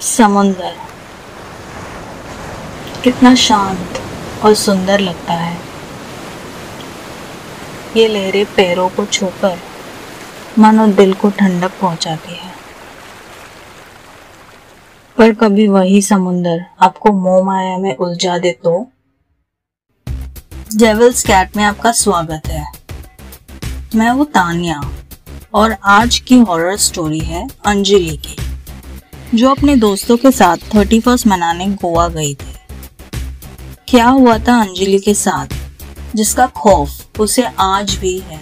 समुंदर। कितना शांत और सुंदर लगता है। ये लहरें पैरों को छूकर मन और दिल को ठंडक पहुंचाती है। पर कभी वही समुंदर आपको मोह माया में उलझा दे तो? डेविल्स कैट में आपका स्वागत है। मैं वो तानिया और आज की हॉरर स्टोरी है अंजलि की। जो अपने दोस्तों के साथ थर्टी फ़र्स्ट मनाने गोवा गई थी। क्या हुआ था अंजलि के साथ जिसका खौफ उसे आज भी है?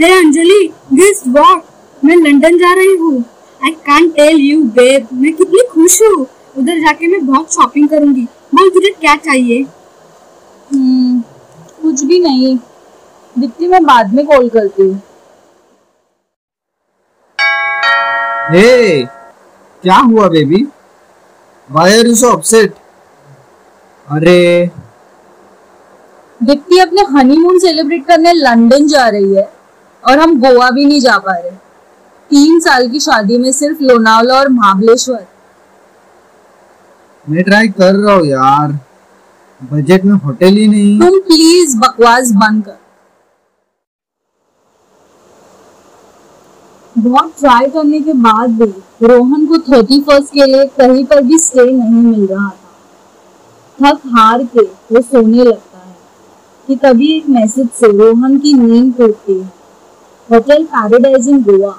हे अंजलि दिस वॉक मैं लंदन जा रही हूँ। I can tell you babe मैं कितनी खुश हूँ। उधर जाके मैं बहुत शॉपिंग करूँगी। बोल तुझे क्या चाहिए? hmm, कुछ भी नहीं। दीप्ति मैं बाद में कॉल करती हूँ। हे क्या हुआ baby why are you so upset अरे। दीप्ति अपने हनीमून सेलिब्रेट करने लंदन जा रही है और हम गोवा भी नहीं जा पा रहे। तीन साल की शादी में सिर्फ़ लोनावला और महाबलेश्वर। मैं ट्राई कर रहा हूँ यार। बजट में होटल ही नहीं। तुम प्लीज़ बकवास बंद कर। बहुत ट्राई करने के बाद भी रोहन को थर्टी फ़र्स्ट के लिए कहीं पर भी स्टे नहीं मिल रहा था। थक हार के वो सोने लगता है कि तभी एक मैसेज से रोहन की नींद टूटती है। Hotel Paradise in Goa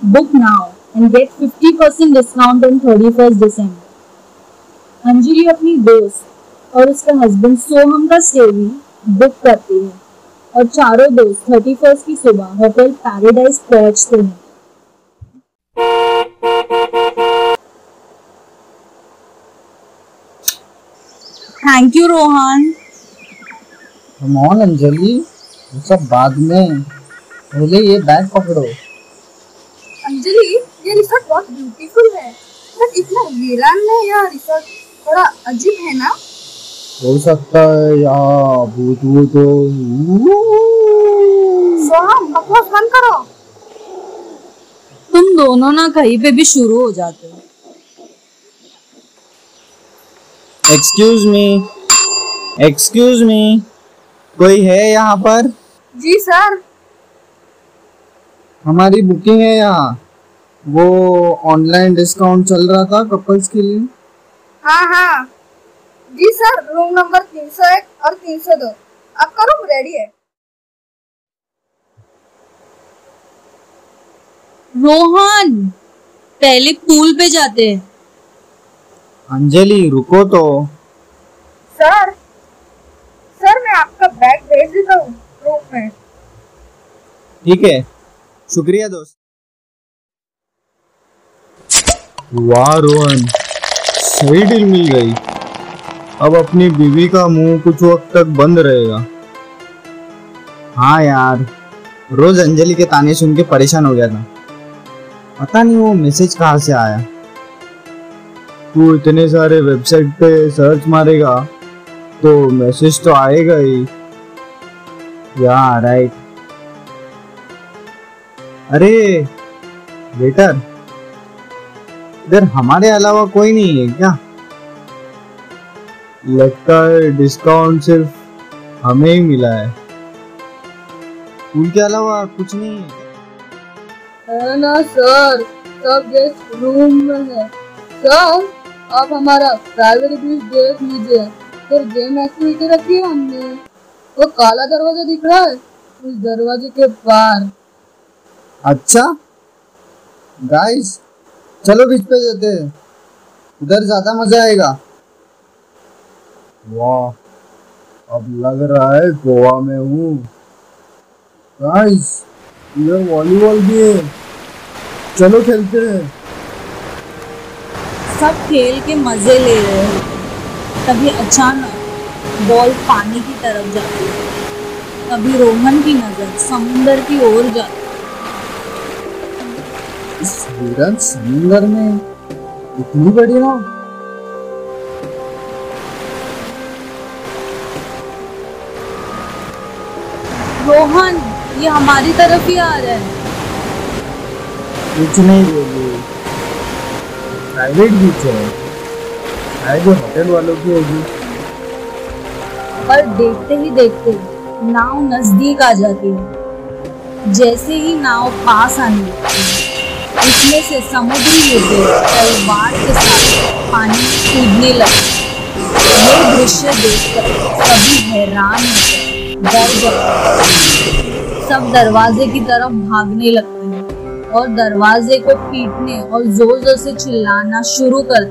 book now and get fifty percent discount on thirty first December Anjali अपनी दोस्त और उसके हस्बैंड सोहम का स्टे भी बुक करती है और चारों दोस्त थर्टी फ़र्स्ट की सुबह होटल पैराडाइज पहुँचते हैं। Thank you Rohan come on Anjali वो सब बाद में। पहले ये बैग पकड़ो। अंजलि ये रिसोर्ट बहुत ब्यूटीफुल है। बट इतना वीरान है यह रिसोर्ट थोड़ा अजीब है ना? हो सकता है या भूत भूत हो। सोहम बकवास बंद करो। तुम दोनों ना कहीं पे भी शुरू हो जाते हो। एक्सक्यूज मी एक्सक्यूज मी कोई है यहाँ पर? जी सर। हमारी बुकिंग है यहाँ। वो ऑनलाइन डिस्काउंट चल रहा था कपल्स के लिए। हाँ हाँ। जी सर रूम नंबर तीन सौ एक और तीन सौ दो। आपका रूम रेडी है। रोहन पहले पूल पे जाते हैं। अंजलि रुको तो। सर सर मैं आपका बैग भेज देता हूँ रूम में। ठीक है। शुक्रिया दोस्त। वाह रोहन सही डील मिल गई। अब अपनी बीवी का मुँह कुछ वक्त तक बंद रहेगा। हाँ यार रोज अंजलि के ताने सुन के परेशान हो गया था। पता नहीं वो मैसेज कहाँ से आया। तू इतने सारे वेबसाइट पे सर्च मारेगा तो मैसेज तो आएगा ही। राइट अरे वेटर इधर हमारे अलावा कोई नहीं है क्या? लगता है डिस्काउंट सिर्फ़ हमें ही मिला है। उनके अलावा कुछ नहीं है। है ना सर सब गेस्ट रूम में है। सर आप हमारा प्राइवेट ब्यूज देख लीजिए। फिर गेम एक्टिविटी रखी है हमने। वो काला दरवाज़ा दिख रहा है? उस दरवाजे के पार। अच्छा। गाइस चलो बीच पे जाते हैं। उधर ज़्यादा मज़ा आएगा। वाह, अब लग रहा है गोवा में हूँ। गाइस इधर वॉलीबॉल भी है। चलो खेलते हैं। सब खेल के मज़े ले रहे हो। तभी अचानक बॉल पानी की तरफ़ जाती है। तभी रोहन की नज़र समुंदर की ओर जाती है। इस वीरन समुंदर में इतनी बड़ी नाव रोहन ये हमारी तरफ़ ही आ रहा है। कुछ नहीं बोली। प्राइवेट बीच है शायद ये होटल वालों की होगी। पर देखते ही देखते नाव नज़दीक आ जाती। है जैसे ही नाव पास आने उसमें से समुद्री युद्ध तलवार के साथ पानी कूदने लगते। ये दृश्य देखकर सभी हैरान होते हैं, डर सब दरवाजे की तरफ़ भागने लगते हैं और दरवाजे को पीटने और ज़ोर ज़ोर से चिल्लाना शुरू कर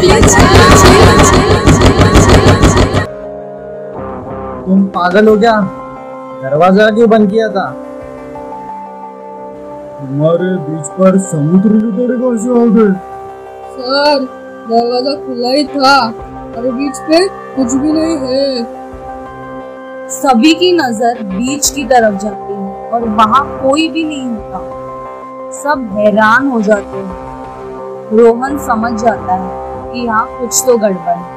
क्या तुम पागल हो क्या? दरवाज़ा क्यों बंद किया था? तुम्हारे बीच पर समुद्र के तरह कैसे आ गए? सर दरवाज़ा खुला ही था। और बीच पे कुछ भी नहीं है। सभी की नज़र बीच की तरफ़ जाती है और वहाँ कोई भी नहीं होता। सब हैरान हो जाते हैं। रोहन समझ जाता है कि यहाँ कुछ तो गड़बड़ है।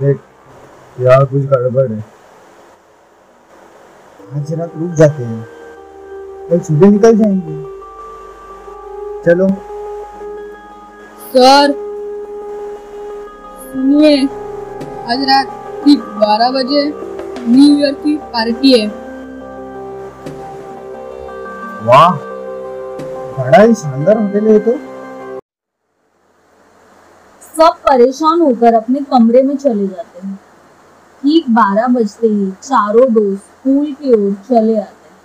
देख, यहाँ कुछ गड़बड़ है। आज रात रुक जाते हैं। कल सुबह निकल जाएँगे। चलो। सर सुनिए आज रात ठीक बारह बजे न्यू ईयर की पार्टी है। वाह बड़ा ही शानदार होटल है तो। सब परेशान होकर अपने कमरे में चले जाते हैं। ठीक बारह बजते ही चारों दोस्त स्कूल की ओर चले आते हैं।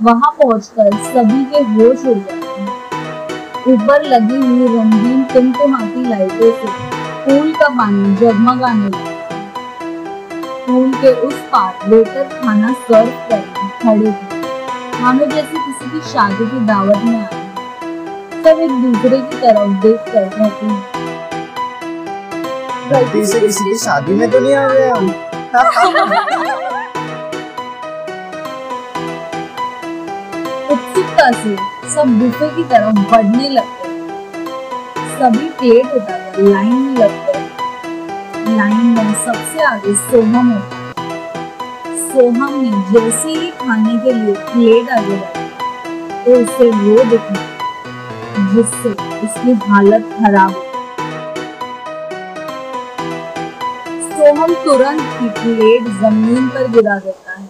वहाँ पहुंचकर सभी के होश उड़ जाते हैं। ऊपर लगी हुई रंगीन टिमटिमाती लाइटों से पूल का पानी जगमगाने लगता है पूल के उस पार वेटर खाना सर्व करने खड़े थे मानो जैसे किसी की शादी की दावत में आए। सब एक दूसरे की तरफ़ देख कर कहते हैं। गलती से किसी की शादी में तो नहीं आ गए हम। उत्सुकता से सब बुफे की तरफ़ बढ़ने लगते सभी प्लेट उठाकर लाइन में लगते लाइन में सबसे आगे सोहम होता सोहम ने जैसे ही खाने के लिए प्लेट आगे बढ़ाई तो उसे वो दिखा, जिससे उसकी हालत खराब सोहम तुरंत ही प्लेट ज़मीन पर गिरा देता है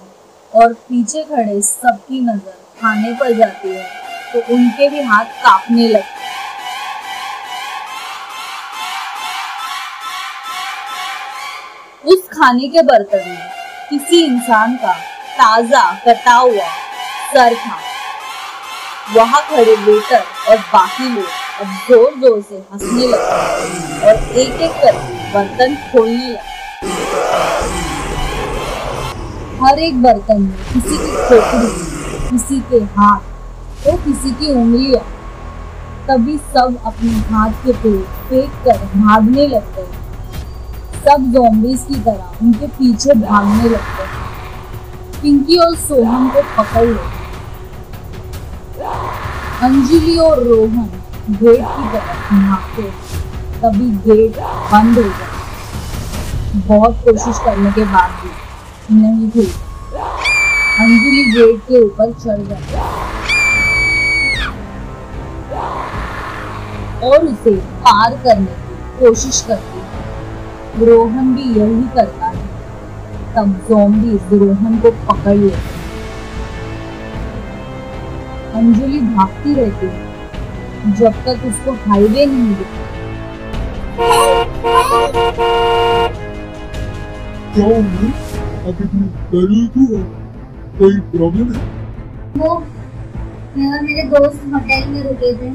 और पीछे खड़े सबकी नज़र खाने पर जाती है तो उनके भी हाथ कांपने लगते। उस खाने के बर्तन में किसी इंसान का ताज़ा, कटा हुआ सर था वहाँ खड़े वेटर और बाकी लोग अब ज़ोर ज़ोर से हंसने लगे और एक एक करके बर्तन खोलने लगे हर एक बर्तन में किसी की खोपड़ी किसी के हाथ तो किसी की उंगलियाँ। तभी सब अपने हाथ के पेड़ फेंक कर भागने लगते हैं। सब zombies की तरह उनके पीछे भागने लगते हैं। पिंकी और सोहम को पकड़ लो अंजलि और रोहन गेट की तरफ़ भागते तभी गेट बंद हो गया बहुत कोशिश करने के बाद भी नहीं थी अंजलि गेट के ऊपर चढ़ जाती और उसे पार करने की कोशिश करती है। रोहन भी यही करता है। तब zombies रोहन को पकड़ लेते अंजलि भागती रहती है। जब तक उसको हाईवे नहीं दिखता। अब इतनी डरी क्यों हो। कोई प्रॉब्लम है? वो मैं और मेरे दोस्त होटल में रुके थे।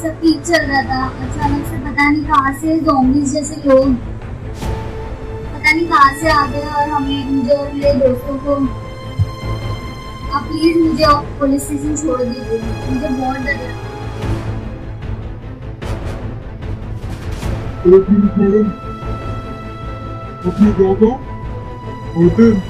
सब ठीक चल रहा था। अचानक से पता नहीं कहाँ से zombies जैसे लोग। पता नहीं कहाँ से आ गए और हमें मुझे और मेरे दोस्तों को आप प्लीज़ मुझे पुलिस स्टेशन छोड़ दीजिए। मुझे बहुत डर लग। एक मिनट मैडम अपनी जगह hotel.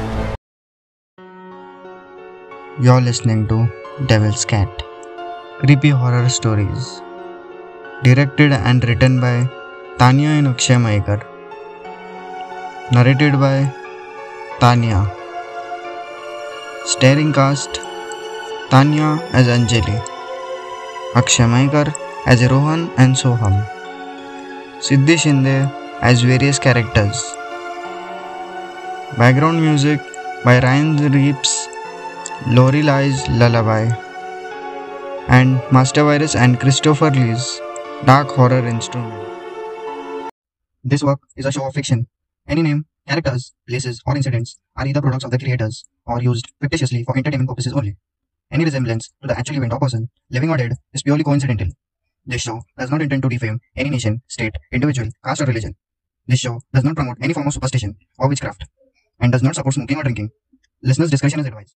You're listening to Devil's Cat Creepy Horror Stories. Directed and written by Tanya and Akshay Maikar. Narrated by Tanya. Starring cast Tanya as Anjali. Akshay Maikar as Rohan and Soham. Siddhi Shinde as various characters. Background music by Ryan Reeves Lori Lies Lullaby, and Master Virus and Christopher Lee's Dark Horror Instrument. This work is a show of fiction. Any name, characters, places, or incidents are either products of the creators or used fictitiously for entertainment purposes only. Any resemblance to the actual event or person, living or dead, is purely coincidental. This show does not intend to defame any nation, state, individual, caste, or religion. This show does not promote any form of superstition or witchcraft and does not support smoking or drinking. Listeners' discretion is advised.